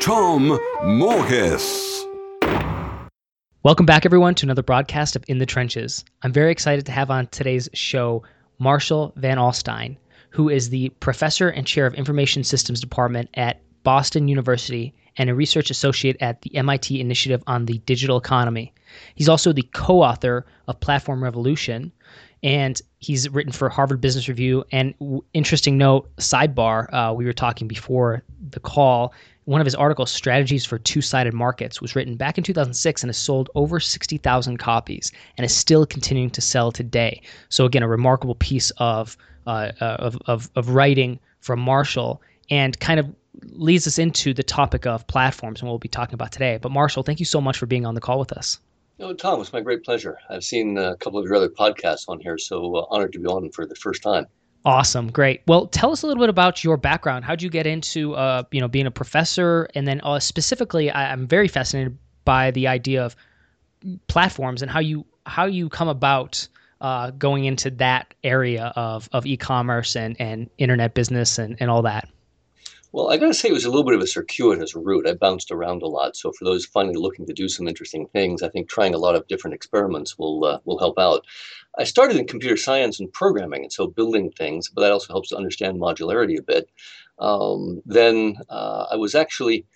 Tom Morkes. Welcome back, everyone, to another broadcast of In the Trenches. I'm very excited to have on today's show Marshall Van Alstyne, who is the professor and chair of Information Systems Department at Boston University and a research associate at the MIT Initiative on the Digital Economy. He's also the co author of Platform Revolution, and he's written for Harvard Business Review. And w- interesting note, sidebar, uh, we were talking before the call. One of his articles, Strategies for Two Sided Markets, was written back in 2006 and has sold over 60,000 copies and is still continuing to sell today. So, again, a remarkable piece of, uh, uh of, of, of writing from Marshall and kind of leads us into the topic of platforms and what we'll be talking about today. But Marshall, thank you so much for being on the call with us. No, Tom, it's my great pleasure. I've seen a couple of your other podcasts on here, so uh, honored to be on for the first time. Awesome, great. Well, tell us a little bit about your background. How'd you get into, uh, you know, being a professor, and then uh, specifically, I, I'm very fascinated by the idea of platforms and how you how you come about uh, going into that area of, of e-commerce and, and internet business and, and all that. Well, I got to say, it was a little bit of a circuitous route. I bounced around a lot. So, for those finally looking to do some interesting things, I think trying a lot of different experiments will uh, will help out. I started in computer science and programming, and so building things, but that also helps to understand modularity a bit. Um, then uh, I was actually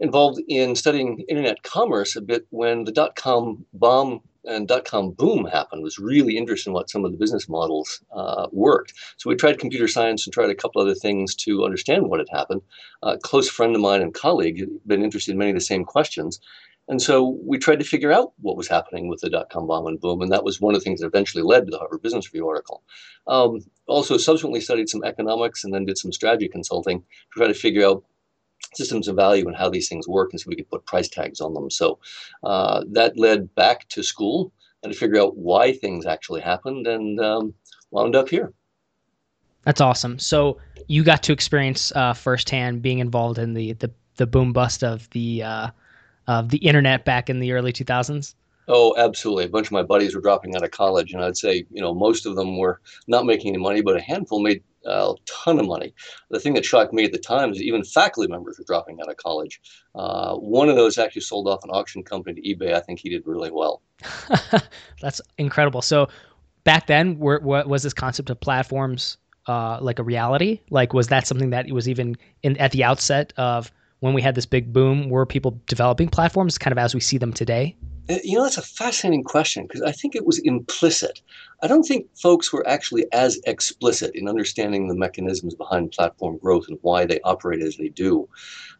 involved in studying internet commerce a bit when the dot com bomb and dot com boom happened was really interested in what some of the business models uh, worked. So we tried computer science and tried a couple other things to understand what had happened. a close friend of mine and colleague had been interested in many of the same questions. And so we tried to figure out what was happening with the dot com bomb and boom. And that was one of the things that eventually led to the Harvard Business Review article. Um, also, subsequently studied some economics and then did some strategy consulting to try to figure out systems of value and how these things work, and so we could put price tags on them. So uh, that led back to school and to figure out why things actually happened, and um, wound up here. That's awesome. So you got to experience uh, firsthand being involved in the the, the boom bust of the uh, of the internet back in the early 2000s. Oh, absolutely. A bunch of my buddies were dropping out of college, and I'd say, you know, most of them were not making any money, but a handful made a ton of money. The thing that shocked me at the time is even faculty members were dropping out of college. Uh, one of those actually sold off an auction company to eBay. I think he did really well. That's incredible. So back then, were, was this concept of platforms uh, like a reality? Like, was that something that was even in, at the outset of when we had this big boom? Were people developing platforms kind of as we see them today? Uh, you know, that's a fascinating question because I think it was implicit. I don't think folks were actually as explicit in understanding the mechanisms behind platform growth and why they operate as they do.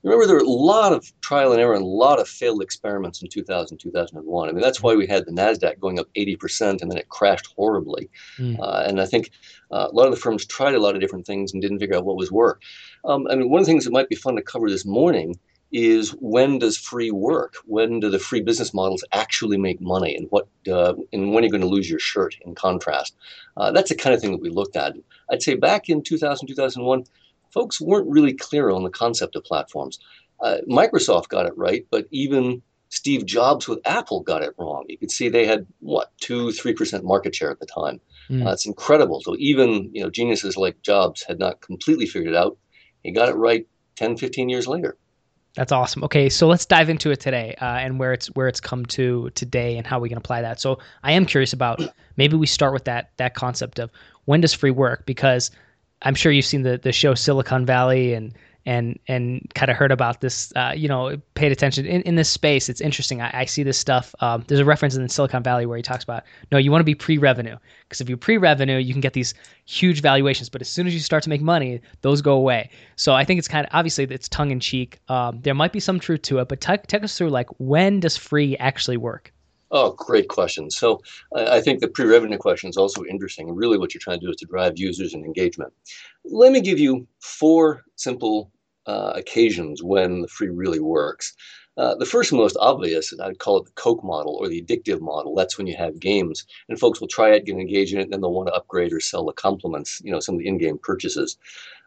Remember, there were a lot of trial and error and a lot of failed experiments in 2000, 2001. I mean, that's why we had the NASDAQ going up 80% and then it crashed horribly. Mm. Uh, and I think uh, a lot of the firms tried a lot of different things and didn't figure out what was work. Um, I mean, one of the things that might be fun to cover this morning is when does free work? When do the free business models actually make money, and what uh, and when are you going to lose your shirt? In contrast, uh, that's the kind of thing that we looked at. I'd say back in 2000 2001, folks weren't really clear on the concept of platforms. Uh, Microsoft got it right, but even Steve Jobs with Apple got it wrong. You could see they had what two, three percent market share at the time. Mm. Uh, it's incredible. So even you know geniuses like Jobs had not completely figured it out. He got it right 10, 15 years later. That's awesome. Okay, so let's dive into it today uh, and where it's where it's come to today and how we can apply that. So I am curious about maybe we start with that that concept of when does free work because I'm sure you've seen the the show Silicon Valley and and and kind of heard about this, uh, you know, paid attention in, in this space. It's interesting. I, I see this stuff. Um, there's a reference in Silicon Valley where he talks about no, you want to be pre-revenue because if you're pre-revenue, you can get these huge valuations. But as soon as you start to make money, those go away. So I think it's kind of obviously it's tongue in cheek. Um, there might be some truth to it, but take us through like when does free actually work? Oh, great question. So I think the pre-revenue question is also interesting. Really what you're trying to do is to drive users and engagement. Let me give you four simple uh, occasions when the free really works. Uh, the first most obvious, I'd call it the Coke model or the addictive model. That's when you have games and folks will try it, get engaged in it, and then they'll want to upgrade or sell the complements, you know, some of the in-game purchases.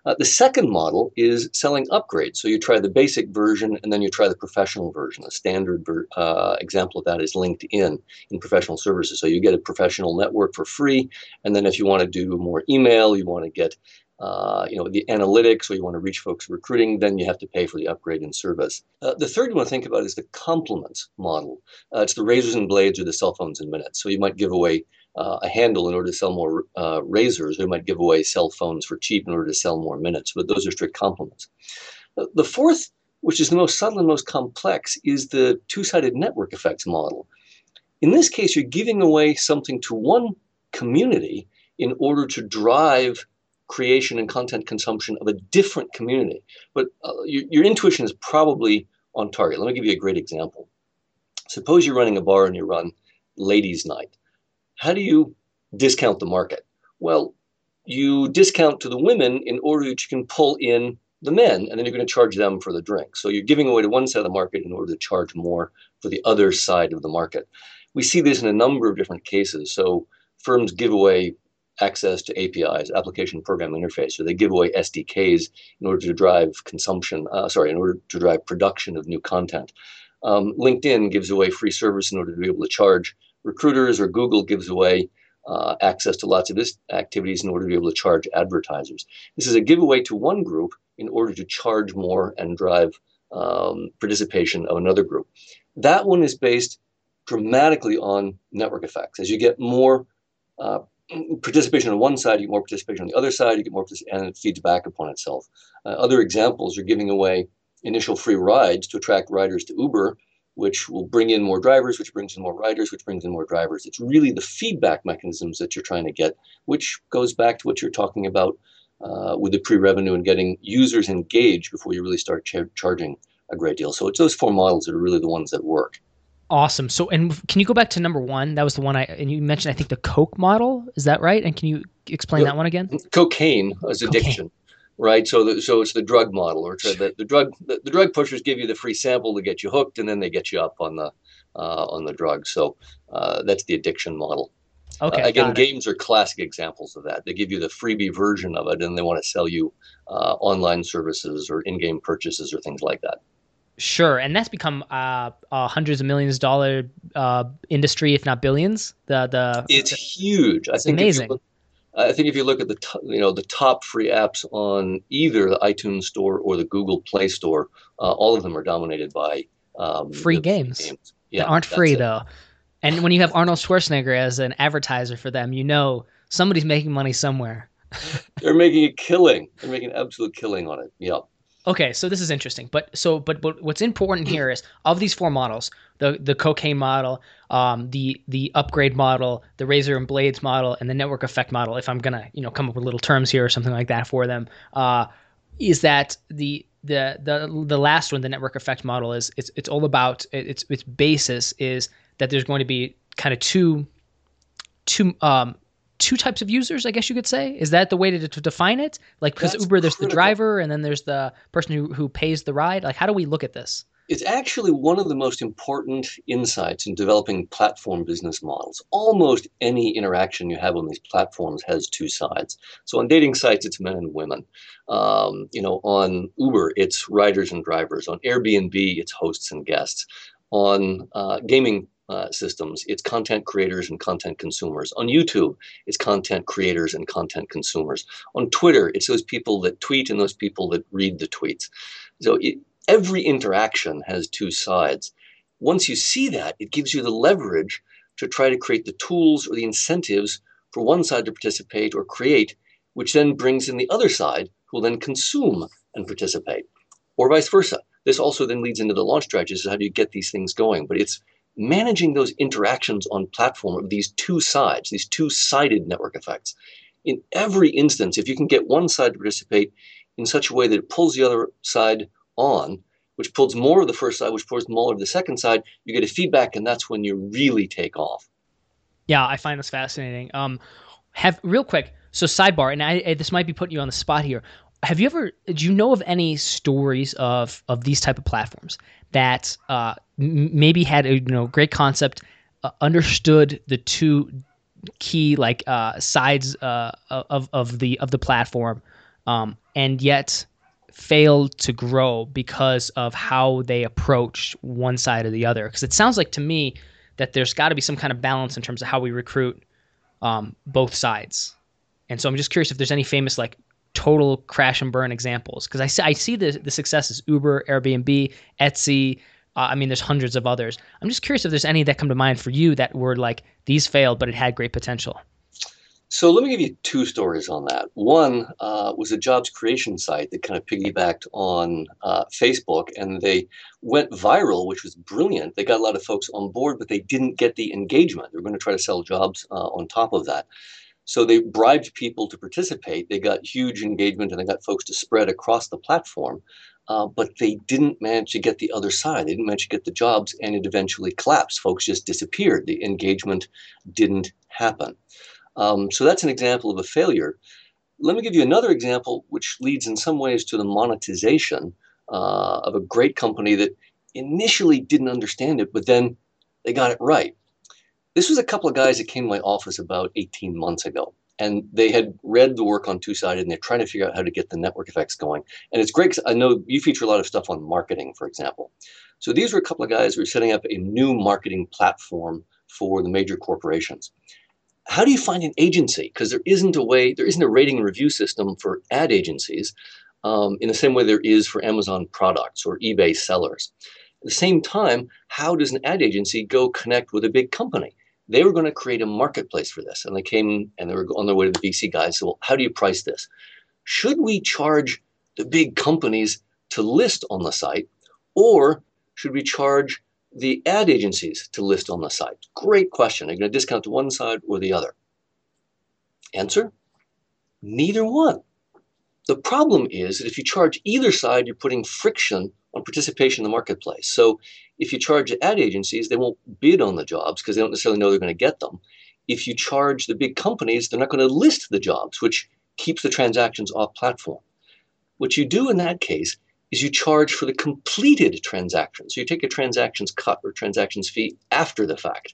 Uh, the second model is selling upgrades. So you try the basic version and then you try the professional version. A standard ver- uh, example of that is LinkedIn in professional services. So you get a professional network for free, and then if you want to do more email, you want to get uh, you know, the analytics, or you want to reach folks recruiting, then you have to pay for the upgrade in service. Uh, the third want to think about is the complements model. Uh, it's the razors and blades or the cell phones and minutes. So you might give away uh, a handle in order to sell more uh, razors, or you might give away cell phones for cheap in order to sell more minutes. But those are strict complements. The fourth, which is the most subtle and most complex, is the two-sided network effects model. In this case, you're giving away something to one community in order to drive creation and content consumption of a different community. But uh, your, your intuition is probably on target. Let me give you a great example. Suppose you're running a bar and you run ladies' night. How do you discount the market? Well, you discount to the women in order that you can pull in the men, and then you're going to charge them for the drink. So you're giving away to one side of the market in order to charge more for the other side of the market. We see this in a number of different cases. So firms give away access to APIs, application program interface, or they give away SDKs in order to drive consumption, uh, sorry, in order to drive production of new content. Um, LinkedIn gives away free service in order to be able to charge recruiters, or Google gives away uh, access to lots of this activities in order to be able to charge advertisers. This is a giveaway to one group in order to charge more and drive um, participation of another group. That one is based dramatically on network effects. As you get more uh, participation on one side, you get more participation on the other side, you get more, and it feeds back upon itself. Uh, other examples are giving away initial free rides to attract riders to Uber, which will bring in more drivers, which brings in more riders, which brings in more drivers. It's really the feedback mechanisms that you're trying to get, which goes back to what you're talking about uh, with the pre-revenue and getting users engaged before you really start ch- charging a great deal. So it's those four models that are really the ones that work. Awesome. So, and can you go back to number one? That was the one I, and you mentioned, I think, the Coke model. Is that right? And can you explain that one again? Cocaine is addiction, right? So, the, so it's the drug model, or the, the drug the, the, drug pushers give you the free sample to get you hooked, and then they get you up on the uh, on the drug. So uh, that's the addiction model. Okay. Uh, again, games are classic examples of that. They give you the freebie version of it, and they want to sell you uh, online services or in-game purchases or things like that. Sure, and that's become uh, uh, hundreds of millions of dollar uh, industry, if not billions. The the it's huge. I think amazing. Look, I think if you look at the t- you know the top free apps on either the iTunes Store or the Google Play Store, uh, all of them are dominated by um, free games. games. Yeah, that aren't free it. though. And when you have Arnold Schwarzenegger as an advertiser for them, you know somebody's making money somewhere. They're making a killing. They're making an absolute killing on it. Yeah. Okay, so this is interesting, but so but but what's important here is of these four models, the the cocaine model, um, the the upgrade model, the razor and blades model, and the network effect model. If I'm gonna you know come up with little terms here or something like that for them, uh, is that the the the the last one, the network effect model, is it's it's all about its its basis is that there's going to be kind of two two um two types of users, I guess you could say. Is that the way to, to define it? Like because Uber, there's critical. the driver, and then there's the person who, who pays the ride. Like, how do we look at this? It's actually one of the most important insights in developing platform business models. Almost any interaction you have on these platforms has two sides. So on dating sites, it's men and women. Um, you know, on Uber, it's riders and drivers. On Airbnb, it's hosts and guests. On uh, gaming uh, systems, it's content creators and content consumers. On YouTube, it's content creators and content consumers. On Twitter, it's those people that tweet and those people that read the tweets. So it, every interaction has two sides. Once you see that, it gives you the leverage to try to create the tools or the incentives for one side to participate or create, which then brings in the other side who will then consume and participate, or vice versa. This also then leads into the launch strategies. How do you get these things going? But it's managing those interactions on platform of these two sides, these two-sided network effects. In every instance, if you can get one side to participate in such a way that it pulls the other side on, which pulls more of the first side, which pulls more of the second side, you get a feedback, and that's when you really take off. Yeah, I find this fascinating. Um, have real quick. So sidebar, and I, I, this might be putting you on the spot here. have you ever do you know of any stories of of these type of platforms that uh, maybe had a you know great concept, uh, understood the two key like uh, sides uh, of of the of the platform, um, and yet failed to grow because of how they approach one side or the other? Because it sounds like to me that there's got to be some kind of balance in terms of how we recruit um, both sides. And so I'm just curious if there's any famous like total crash and burn examples because I see, I see the, the successes Uber, Airbnb, Etsy. Uh, I mean, there's hundreds of others. I'm just curious if there's any that come to mind for you that were like these failed, but it had great potential. So let me give you two stories on that. One uh, was a jobs creation site that kind of piggybacked on uh, Facebook, and they went viral, which was brilliant. They got a lot of folks on board, but they didn't get the engagement. They were going to try to sell jobs uh, on top of that. So they bribed people to participate. They got huge engagement, and they got folks to spread across the platform. Uh, but they didn't manage to get the other side. They didn't manage to get the jobs, and it eventually collapsed. Folks just disappeared. The engagement didn't happen. Um, so that's an example of a failure. Let me give you another example, which leads in some ways to the monetization uh, of a great company that initially didn't understand it, but then they got it right. This was a couple of guys that came to my office about 18 months ago. And they had read the work on Two Sided and they're trying to figure out how to get the network effects going. And it's great because I know you feature a lot of stuff on marketing, for example. So these were a couple of guys who were setting up a new marketing platform for the major corporations how do you find an agency? Because there isn't a way, there isn't a rating and review system for ad agencies um, in the same way there is for Amazon products or eBay sellers. At the same time, how does an ad agency go connect with a big company? They were going to create a marketplace for this, and they came and they were on their way to the VC guys. So, well, how do you price this? Should we charge the big companies to list on the site, or should we charge the ad agencies to list on the site? Great question. Are you going to discount to one side or the other? Answer neither one. The problem is that if you charge either side, you're putting friction on participation in the marketplace. So if you charge the ad agencies, they won't bid on the jobs because they don't necessarily know they're going to get them. If you charge the big companies, they're not going to list the jobs, which keeps the transactions off platform. What you do in that case is you charge for the completed transaction. So you take a transactions cut or transactions fee after the fact.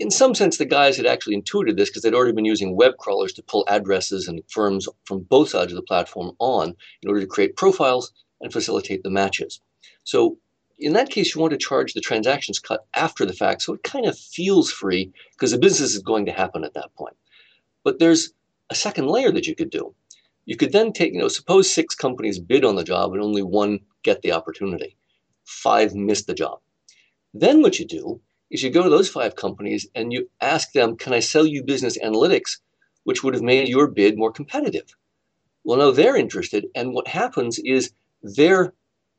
In some sense, the guys had actually intuited this because they'd already been using web crawlers to pull addresses and firms from both sides of the platform on in order to create profiles and facilitate the matches. So in that case, you want to charge the transactions cut after the fact, so it kind of feels free because the business is going to happen at that point. But there's a second layer that you could do. You could then take, you know, suppose six companies bid on the job and only one get the opportunity. Five miss the job. Then what you do is you go to those five companies and you ask them, can I sell you business analytics, which would have made your bid more competitive? Well, no, they're interested. And what happens is their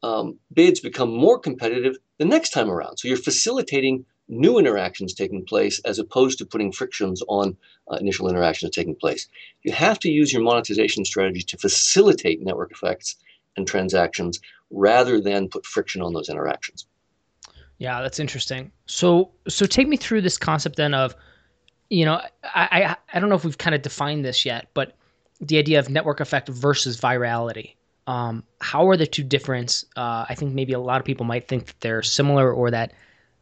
um, bids become more competitive the next time around. So you're facilitating new interactions taking place as opposed to putting frictions on uh, initial interactions taking place. You have to use your monetization strategy to facilitate network effects and transactions rather than put friction on those interactions. Yeah, that's interesting. So, so take me through this concept then of, you know, I I, I don't know if we've kind of defined this yet, but the idea of network effect versus virality. Um, how are the two different? Uh, I think maybe a lot of people might think that they're similar or that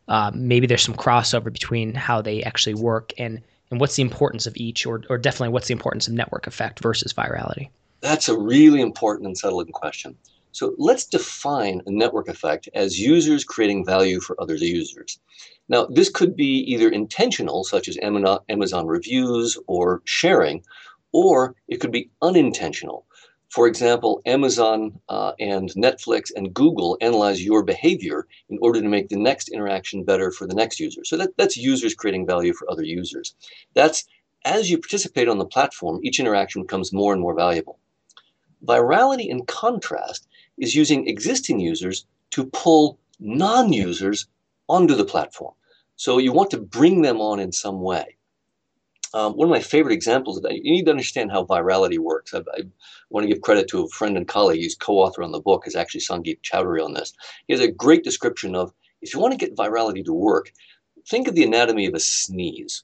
uh, maybe there's some crossover between how they actually work and and what's the importance of each, or or definitely what's the importance of network effect versus virality. That's a really important and settling question. So let's define a network effect as users creating value for other users. Now, this could be either intentional, such as Amazon reviews or sharing, or it could be unintentional, for example, Amazon uh, and Netflix and Google analyze your behavior in order to make the next interaction better for the next user. So that, that's users creating value for other users. That's as you participate on the platform, each interaction becomes more and more valuable. Virality, in contrast, is using existing users to pull non users onto the platform. So you want to bring them on in some way. Um, one of my favorite examples of that, you need to understand how virality works. I, I, want to give credit to a friend and colleague, he's co-author on the book, is actually Sangeet Choudary on this. He has a great description of, if you want to get virality to work, think of the anatomy of a sneeze.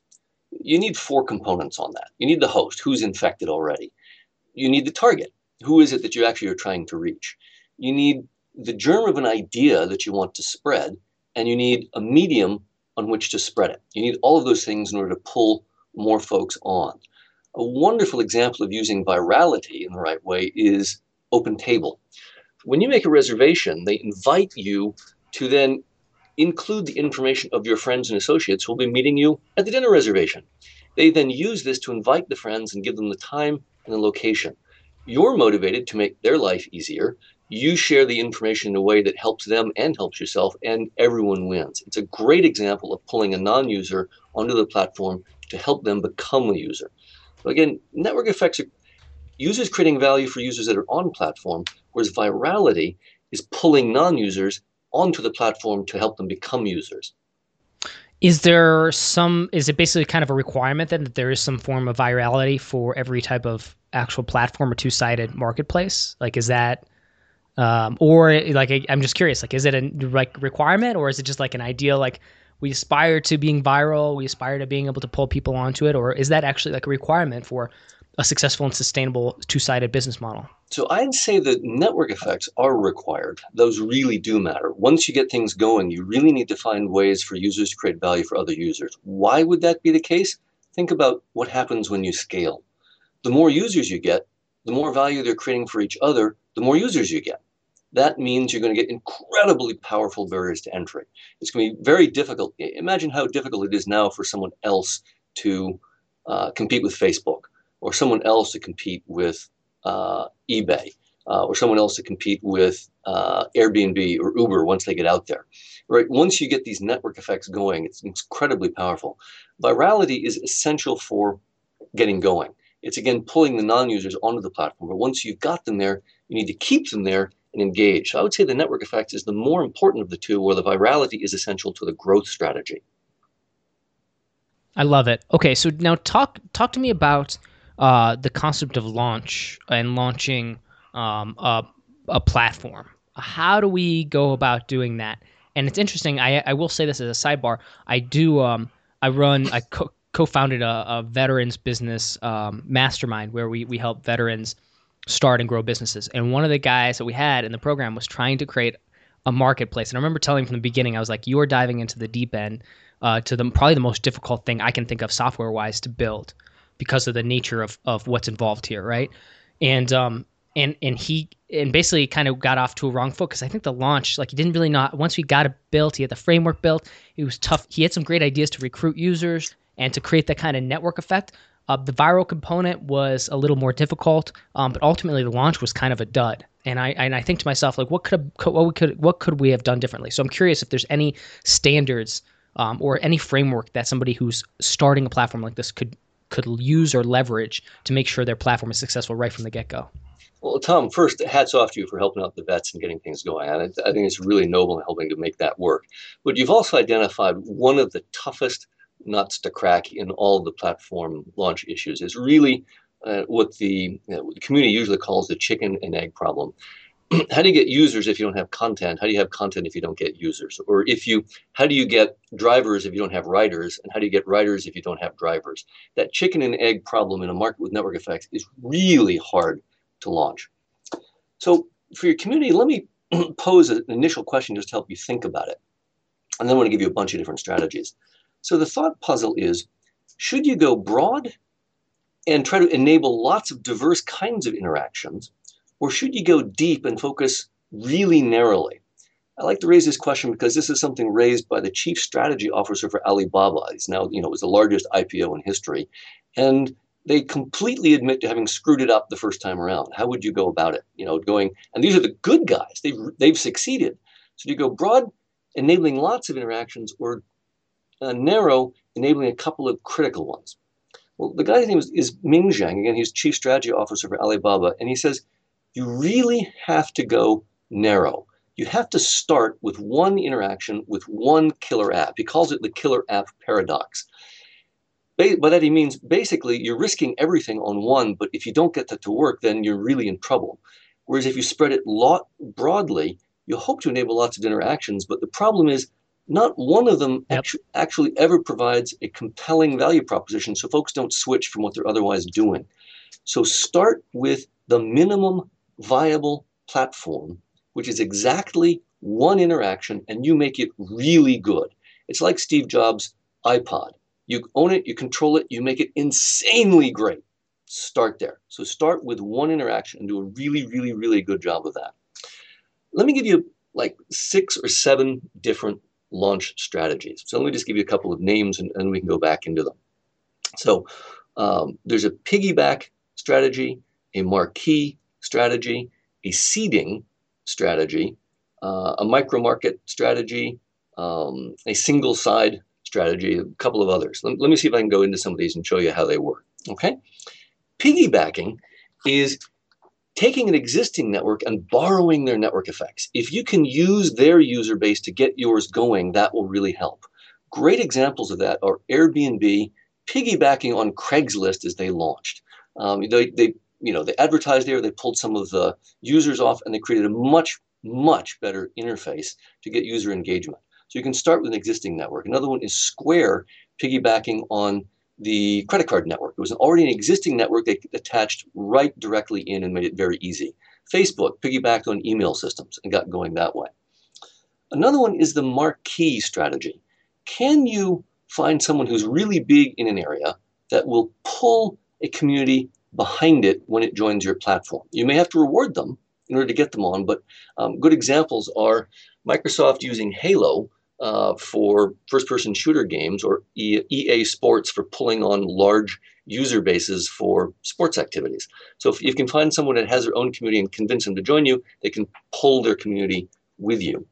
You need four components on that. You need the host, who's infected already. You need the target, who is it that you actually are trying to reach. You need the germ of an idea that you want to spread, and you need a medium on which to spread it. You need all of those things in order to pull more folks on. A wonderful example of using virality in the right way is Open Table. When you make a reservation, they invite you to then include the information of your friends and associates who will be meeting you at the dinner reservation. They then use this to invite the friends and give them the time and the location. You're motivated to make their life easier. You share the information in a way that helps them and helps yourself, and everyone wins. It's a great example of pulling a non user onto the platform to help them become a user. So, again, network effects are users creating value for users that are on platform, whereas virality is pulling non users onto the platform to help them become users. Is there some, is it basically kind of a requirement then that there is some form of virality for every type of actual platform or two sided marketplace? Like, is that, um, or like, I'm just curious, like, is it a like requirement or is it just like an ideal, like, we aspire to being viral, we aspire to being able to pull people onto it, or is that actually like a requirement for a successful and sustainable two-sided business model? So I'd say that network effects are required. Those really do matter. Once you get things going, you really need to find ways for users to create value for other users. Why would that be the case? Think about what happens when you scale. The more users you get, the more value they're creating for each other, the more users you get. That means you're going to get incredibly powerful barriers to entry. It's going to be very difficult. Imagine how difficult it is now for someone else to uh, compete with Facebook or someone else to compete with uh, eBay uh, or someone else to compete with uh, Airbnb or Uber once they get out there. Right? Once you get these network effects going, it's incredibly powerful. Virality is essential for getting going. It's again pulling the non-users onto the platform. But once you've got them there, you need to keep them there and engage. So I would say the network effect is the more important of the two, where the virality is essential to the growth strategy. I love it. Okay, so now talk talk to me about uh, the concept of launch and launching um, a, a platform. How do we go about doing that? And it's interesting. I, I will say this as a sidebar. I do. Um, I run. I co- co-founded a, a veterans business um, mastermind where we we help veterans start and grow businesses. And one of the guys that we had in the program was trying to create a marketplace. And I remember telling him from the beginning, I was like, "You are diving into the deep end, uh, to the probably the most difficult thing I can think of software wise to build." because of the nature of, of what's involved here, right? And um and and he and basically kind of got off to a wrong foot because I think the launch, like he didn't really not once we got it built, he had the framework built. It was tough. He had some great ideas to recruit users and to create that kind of network effect. Uh, the viral component was a little more difficult, um, but ultimately the launch was kind of a dud. And I and I think to myself like, what could what we could what could we have done differently? So I'm curious if there's any standards um, or any framework that somebody who's starting a platform like this could could use or leverage to make sure their platform is successful right from the get go? Well, Tom, first, hats off to you for helping out the vets and getting things going. I, I think it's really noble in helping to make that work. But you've also identified one of the toughest nuts to crack in all the platform launch issues is really uh, what the, you know, the community usually calls the chicken and egg problem. how do you get users if you don't have content? How do you have content if you don't get users? Or if you, how do you get drivers if you don't have riders? And how do you get riders if you don't have drivers? That chicken and egg problem in a market with network effects is really hard to launch. So for your community, let me pose an initial question just to help you think about it. And then I want to give you a bunch of different strategies. So the thought puzzle is, should you go broad and try to enable lots of diverse kinds of interactions? Or should you go deep and focus really narrowly? I like to raise this question because this is something raised by the chief strategy officer for Alibaba. He's now, you know, it was the largest IPO in history. And they completely admit to having screwed it up the first time around. How would you go about it? You know, going, and these are the good guys. They've, they've succeeded. So do you go broad, enabling lots of interactions, or uh, narrow, enabling a couple of critical ones? Well, the guy's name is, is Ming Zeng. Again, he's chief strategy officer for Alibaba. And he says, you really have to go narrow. You have to start with one interaction with one killer app. He calls it the killer app paradox. By that he means basically you're risking everything on one, but if you don't get that to work, then you're really in trouble. Whereas if you spread it lot broadly, you hope to enable lots of interactions, but the problem is not one of them yep. actu- actually ever provides a compelling value proposition so folks don't switch from what they're otherwise doing. So start with the minimum viable platform, which is exactly one interaction, and you make it really good. It's like Steve Jobs' iPod. You own it, you control it, you make it insanely great. Start there. So start with one interaction and do a really, really, really good job of that. Let me give you like six or seven different launch strategies. So let me just give you a couple of names and, and we can go back into them. So um, there's a piggyback strategy, a marquee strategy, a seeding strategy, uh, a micro market strategy, um, a single side strategy, a couple of others. Let, let me see if I can go into some of these and show you how they work. Okay? Piggybacking is taking an existing network and borrowing their network effects. If you can use their user base to get yours going, that will really help. Great examples of that are Airbnb piggybacking on Craigslist as they launched. Um, they, they, you know, they advertised there, they pulled some of the users off, and they created a much, much better interface to get user engagement. So you can start with an existing network. Another one is Square piggybacking on the credit card network. It was already an existing network they attached right directly in and made it very easy. Facebook piggybacked on email systems and got going that way. Another one is the marquee strategy. Can you find someone who's really big in an area that will pull a community behind it when it joins your platform? You may have to reward them in order to get them on, but um, good examples are Microsoft using Halo uh, for first person shooter games or EA Sports for pulling on large user bases for sports activities. So if you can find someone that has their own community and convince them to join you, they can pull their community with you.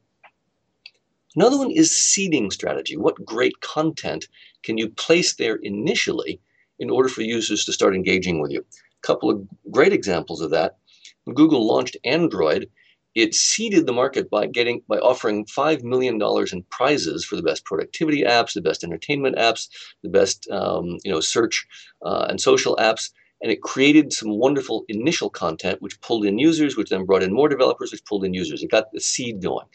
Another one is seeding strategy. What great content can you place there initially in order for users to start engaging with you? A couple of great examples of that. When Google launched Android, it seeded the market by getting by offering five million dollars in prizes for the best productivity apps, the best entertainment apps, the best um, you know search uh, and social apps, and it created some wonderful initial content which pulled in users, which then brought in more developers, which pulled in users. It got the seed going.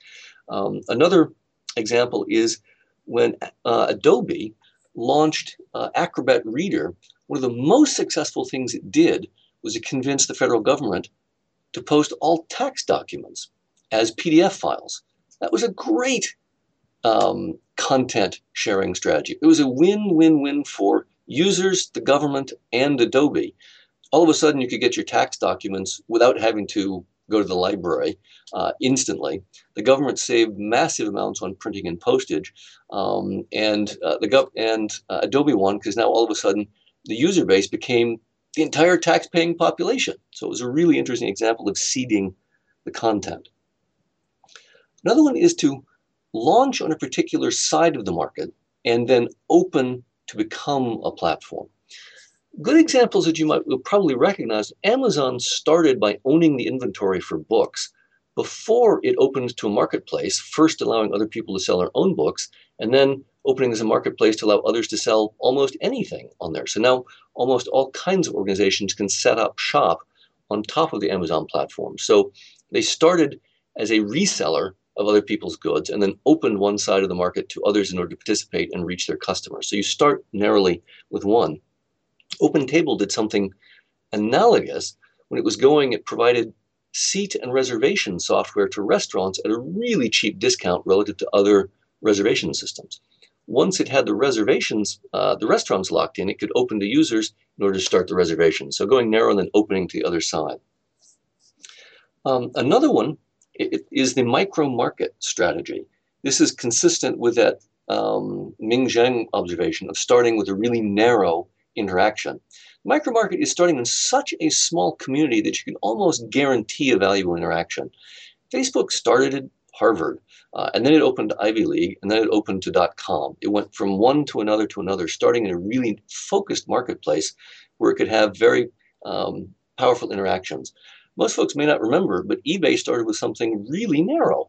Um, another example is when uh, Adobe launched uh, Acrobat Reader. One of the most successful things it did was it convinced the federal government to post all tax documents as PDF files. That was a great um, content sharing strategy. It was a win win win for users, the government, and Adobe. All of a sudden, you could get your tax documents without having to go to the library uh, instantly. The government saved massive amounts on printing and postage, um, and uh, the gov- and uh, Adobe won because now all of a sudden the user base became the entire tax-paying population. So it was a really interesting example of seeding the content. Another one is to launch on a particular side of the market and then open to become a platform. Good examples that you might will probably recognize, Amazon started by owning the inventory for books before it opened to a marketplace, first allowing other people to sell their own books, and then opening as a marketplace to allow others to sell almost anything on there. So now almost all kinds of organizations can set up shop on top of the Amazon platform. So they started as a reseller of other people's goods and then opened one side of the market to others in order to participate and reach their customers. So you start narrowly with one. OpenTable did something analogous. When it was going, it provided seat and reservation software to restaurants at a really cheap discount relative to other reservation systems once it had the reservations, uh, the restaurants locked in, it could open to users in order to start the reservation. So going narrow and then opening to the other side. Um, another one is the micro market strategy. This is consistent with that um, Ming Zeng observation of starting with a really narrow interaction. Micro market is starting in such a small community that you can almost guarantee a valuable interaction. Facebook started Harvard. Uh, and then it opened to Ivy League, and then it opened to .com. It went from one to another to another, starting in a really focused marketplace where it could have very um, powerful interactions. Most folks may not remember, but eBay started with something really narrow.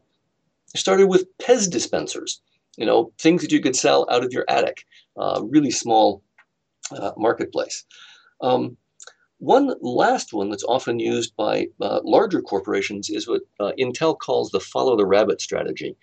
It started with Pez dispensers, you know, things that you could sell out of your attic, uh, really small uh, marketplace. Um, one last one that's often used by uh, larger corporations is what uh, Intel calls the follow the rabbit strategy.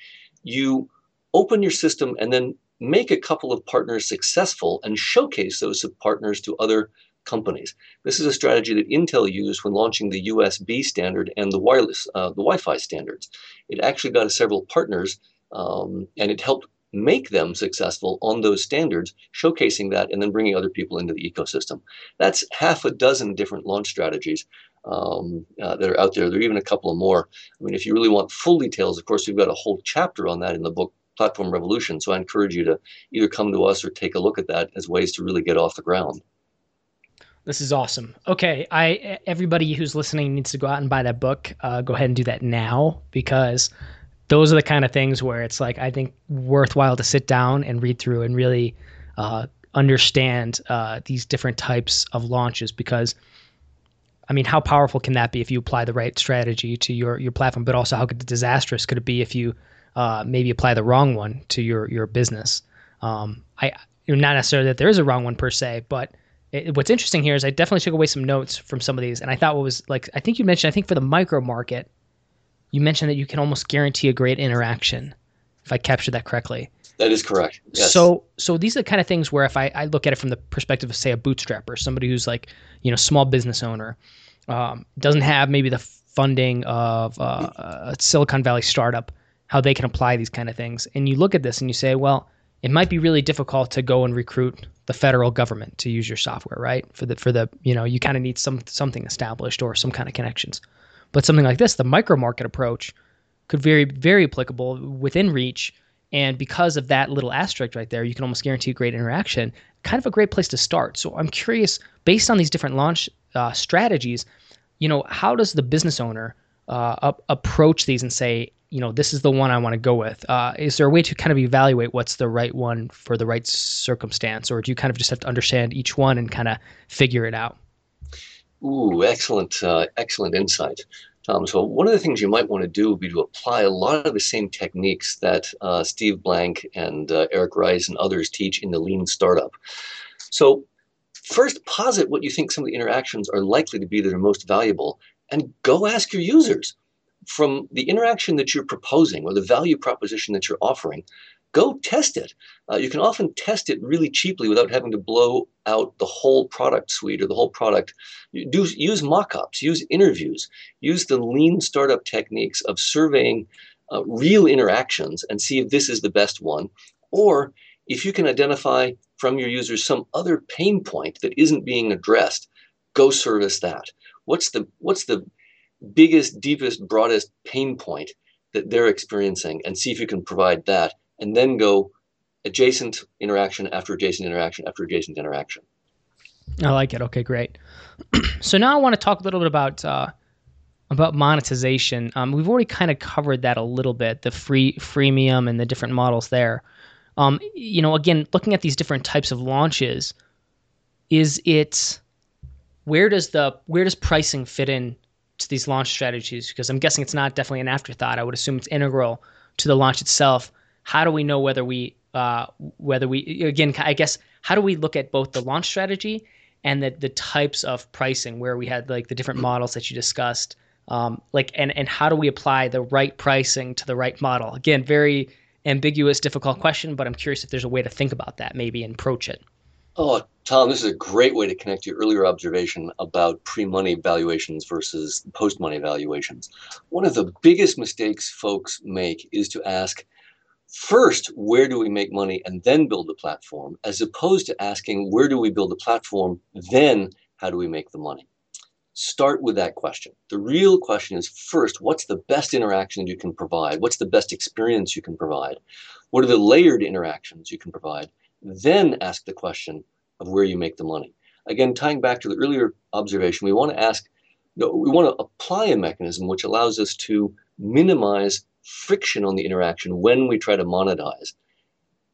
You open your system and then make a couple of partners successful and showcase those partners to other companies. This is a strategy that Intel used when launching the USB standard and the wireless, uh, the Wi-Fi standards. It actually got several partners, um, and it helped make them successful on those standards, showcasing that, and then bringing other people into the ecosystem. That's half a dozen different launch strategies um, uh, that are out there. There are even a couple of more. I mean, if you really want full details, of course, we've got a whole chapter on that in the book Platform Revolution. So I encourage you to either come to us or take a look at that as ways to really get off the ground. This is awesome. Okay, I everybody who's listening needs to go out and buy that book. Uh, go ahead and do that now because those are the kind of things where it's like I think worthwhile to sit down and read through and really uh, understand uh, these different types of launches because I mean, how powerful can that be if you apply the right strategy to your your platform? But also, how disastrous could it be if you uh, maybe apply the wrong one to your your business? Um, I not necessarily that there is a wrong one per se, but it, what's interesting here is I definitely took away some notes from some of these, and I thought what was like I think you mentioned I think for the micro market, you mentioned that you can almost guarantee a great interaction, if I captured that correctly. That is correct. Yes. So, so these are the kind of things where if I, I look at it from the perspective of, say, a bootstrapper, somebody who's like, you know, small business owner, um, doesn't have maybe the funding of uh, a Silicon Valley startup, how they can apply these kind of things. And you look at this and you say, well, it might be really difficult to go and recruit the federal government to use your software, right? For the for the you know you kind of need some something established or some kind of connections. But something like this, the micro market approach, could be very very applicable within reach and because of that little asterisk right there, you can almost guarantee great interaction. Kind of a great place to start. So I'm curious, based on these different launch uh, strategies, you know, how does the business owner uh, up, approach these and say, you know, this is the one I want to go with? Uh, is there a way to kind of evaluate what's the right one for the right circumstance, or do you kind of just have to understand each one and kind of figure it out? Ooh, excellent, uh, excellent insight. Um, so one of the things you might want to do would be to apply a lot of the same techniques that uh, Steve Blank and uh, Eric Ries and others teach in the Lean Startup. So first posit what you think some of the interactions are likely to be that are most valuable and go ask your users from the interaction that you're proposing or the value proposition that you're offering go test it. Uh, you can often test it really cheaply without having to blow out the whole product suite or the whole product. Do, use mock-ups, use interviews, use the lean startup techniques of surveying uh, real interactions and see if this is the best one. Or if you can identify from your users some other pain point that isn't being addressed, go service that. What's the what's the biggest, deepest, broadest pain point that they're experiencing and see if you can provide that and then go adjacent interaction after adjacent interaction after adjacent interaction. I like it. Okay, great. so now I want to talk a little bit about uh, about monetization. Um, we've already kind of covered that a little bit, the free freemium and the different models there. Um, you know, again, looking at these different types of launches, is it where does the where does pricing fit in to these launch strategies? Because I'm guessing it's not definitely an afterthought. I would assume it's integral to the launch itself how do we know whether we uh, whether we again I guess how do we look at both the launch strategy and the the types of pricing where we had like the different models that you discussed? Um, like and and how do we apply the right pricing to the right model? Again very ambiguous difficult question but i'm curious if there's a way to think about that maybe and approach it. Oh tom this is a great way to connect your earlier observation about pre-money valuations versus post-money valuations. One of the biggest mistakes folks make is to ask first, where do we make money and then build the platform, as opposed to asking, where do we build the platform, then how do we make the money? Start with that question. The real question is first, what's the best interaction you can provide? What's the best experience you can provide? What are the layered interactions you can provide? Then ask the question of where you make the money. Again, tying back to the earlier observation, we want to ask, we want to apply a mechanism which allows us to minimize friction on the interaction when we try to monetize.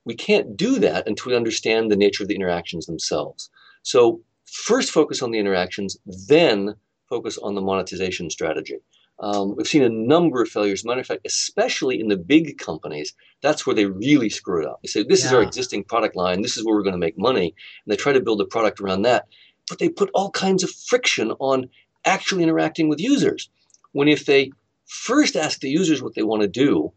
We can't do that until we understand the nature of the interactions themselves. So first focus on the interactions, then focus on the monetization strategy. Um, we've seen a number of failures. Matter of fact, especially in the big companies, that's where they really screw it up. They say, this yeah. is our existing product line. This is where we're going to make money. And they try to build a product around that. But they put all kinds of friction on actually interacting with users. When if they First, ask the users what they want to do,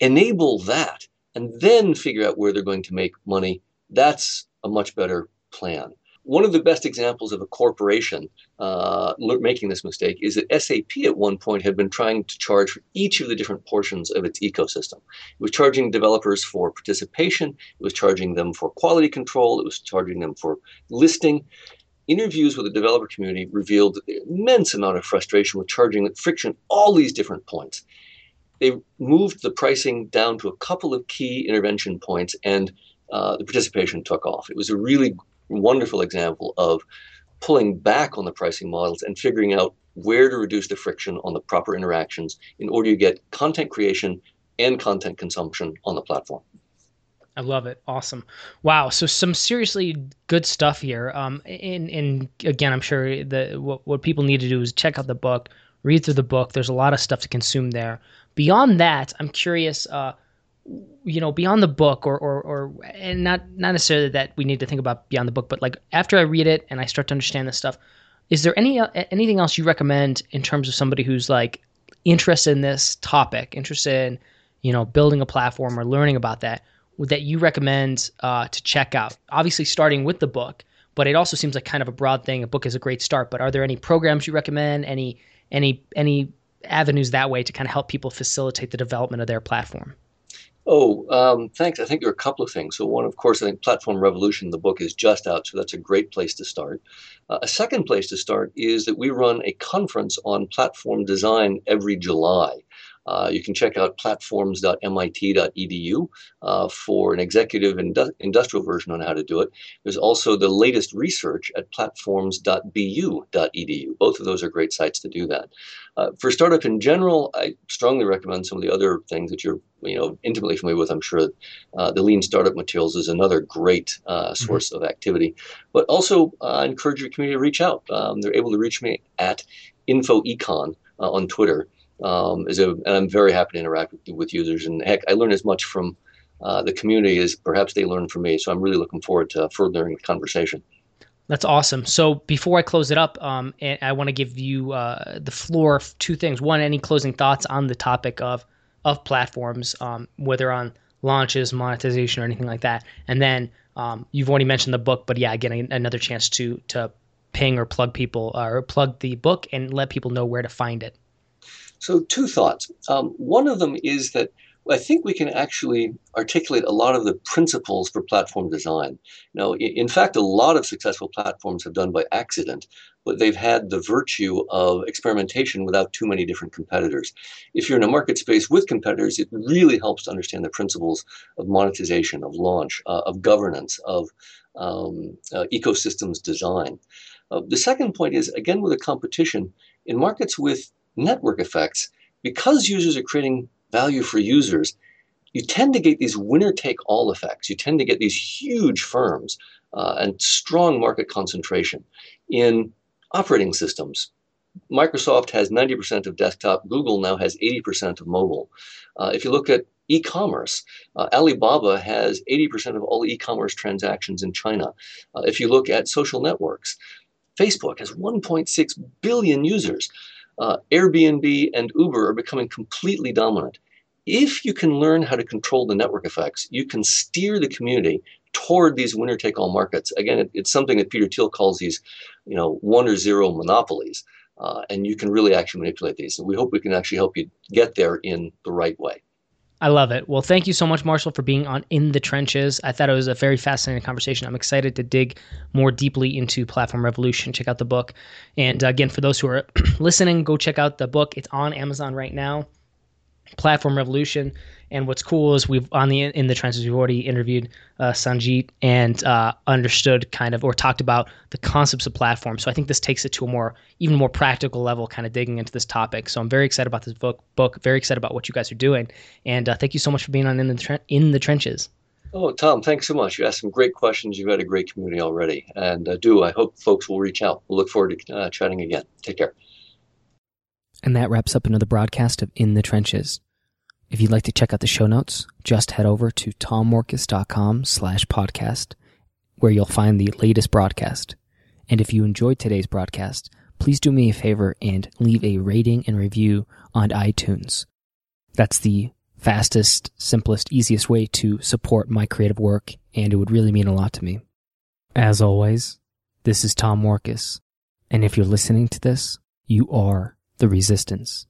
enable that, and then figure out where they're going to make money. That's a much better plan. one of the best examples of a corporation uh, making this mistake is that SAP at one point had been trying to charge for each of the different portions of its ecosystem. It was charging developers for participation, it was charging them for quality control, it was charging them for listing. Interviews with the developer community revealed immense amount of frustration with charging friction all these different points. They moved the pricing down to a couple of key intervention points and uh, the participation took off. It was a really wonderful example of pulling back on the pricing models and figuring out where to reduce the friction on the proper interactions in order to get content creation and content consumption on the platform. I love it. Awesome. Wow. So some seriously good stuff here. Um, and, and again, I'm sure that what, what people need to do is check out the book, read through the book. There's a lot of stuff to consume there. Beyond that, I'm curious, uh, you know beyond the book or, or or and not not necessarily that we need to think about beyond the book but like after i read it and i start to understand this stuff is there any uh, anything else you recommend in terms of somebody who's like interested in this topic interested in you know building a platform or learning about that that you recommend uh, to check out obviously starting with the book but it also seems like kind of a broad thing a book is a great start but are there any programs you recommend any any any avenues that way to kind of help people facilitate the development of their platform Oh, um, thanks. I think there are a couple of things. So, one, of course, I think Platform Revolution, the book is just out, so that's a great place to start. Uh, a second place to start is that we run a conference on platform design every July. Uh, you can check out platforms.mit.edu uh, for an executive indu- industrial version on how to do it. There's also the latest research at platforms.bu.edu. Both of those are great sites to do that. Uh, for startup in general, I strongly recommend some of the other things that you're you know intimately familiar with. I'm sure uh, the Lean Startup Materials is another great uh, mm-hmm. source mm-hmm. of activity. But also, I encourage your community to reach out. Um, they're able to reach me at InfoEcon on Twitter um, is a, and I'm very happy to interact with, with users. And heck, I learn as much from uh, the community as perhaps they learn from me. So I'm really looking forward to furthering the conversation. That's awesome. So before I close it up, um, I want to give you uh, the floor two things. One, any closing thoughts on the topic of of platforms, um, whether on launches, monetization, or anything like that. And then um, you've already mentioned the book, but yeah, getting another chance to to ping or plug people or plug the book and let people know where to find it. So, two thoughts. Um, one of them is that I think we can actually articulate a lot of the principles for platform design. Now, in fact, a lot of successful platforms have done by accident, but they've had the virtue of experimentation without too many different competitors. If you're in a market space with competitors, it really helps to understand the principles of monetization, of launch, uh, of governance, of um, uh, ecosystems design. Uh, the second point is, again, with a competition, in markets with network effects, because users are creating value for users, you tend to get these winner take all effects. You tend to get these huge firms uh, and strong market concentration in operating systems. Microsoft has 90% of desktop, Google now has 80% of mobile. Uh, if you look at e commerce, uh, Alibaba has 80% of all e commerce transactions in China. Uh, if you look at social networks, Facebook has 1.6 billion users uh, Airbnb and Uber are becoming completely dominant. If you can learn how to control the network effects, you can steer the community toward these winner take all markets. Again, it, it's something that Peter Thiel calls these, you know, one or zero monopolies. Uh, and you can really actually manipulate these. And we hope we can actually help you get there in the right way. I love it. Well, thank you so much, Marshall, for being on In the Trenches. I thought it was a very fascinating conversation. I'm excited to dig more deeply into Platform Revolution. Check out the book. And uh, again, for those who are listening, go check out the book. It's on Amazon right now. Platform Revolution. And what's cool is we've on the in the trenches we've already interviewed uh, and uh, understood kind of or talked about the concepts of platform. So I think this takes it to a more even more practical level, kind of digging into this topic. So I'm very excited about this book. Book very excited about what you guys are doing, and uh, thank you so much for being on in the tre- in the trenches. Oh, Tom, thanks so much. You asked some great questions. You've had a great community already, and uh, do I hope folks will reach out. We'll look forward to uh, chatting again. Take care. And that wraps up another broadcast of In the Trenches. If you'd like to check out the show notes, just head over to tommorkes.com slash podcast, where you'll find the latest broadcast. And if you enjoyed today's broadcast, please do me a favor and leave a rating and review on iTunes. That's the fastest, simplest, easiest way to support my creative work, and it would really mean a lot to me. As always, This is Tom Morkes. And if you're listening to this, you are the resistance.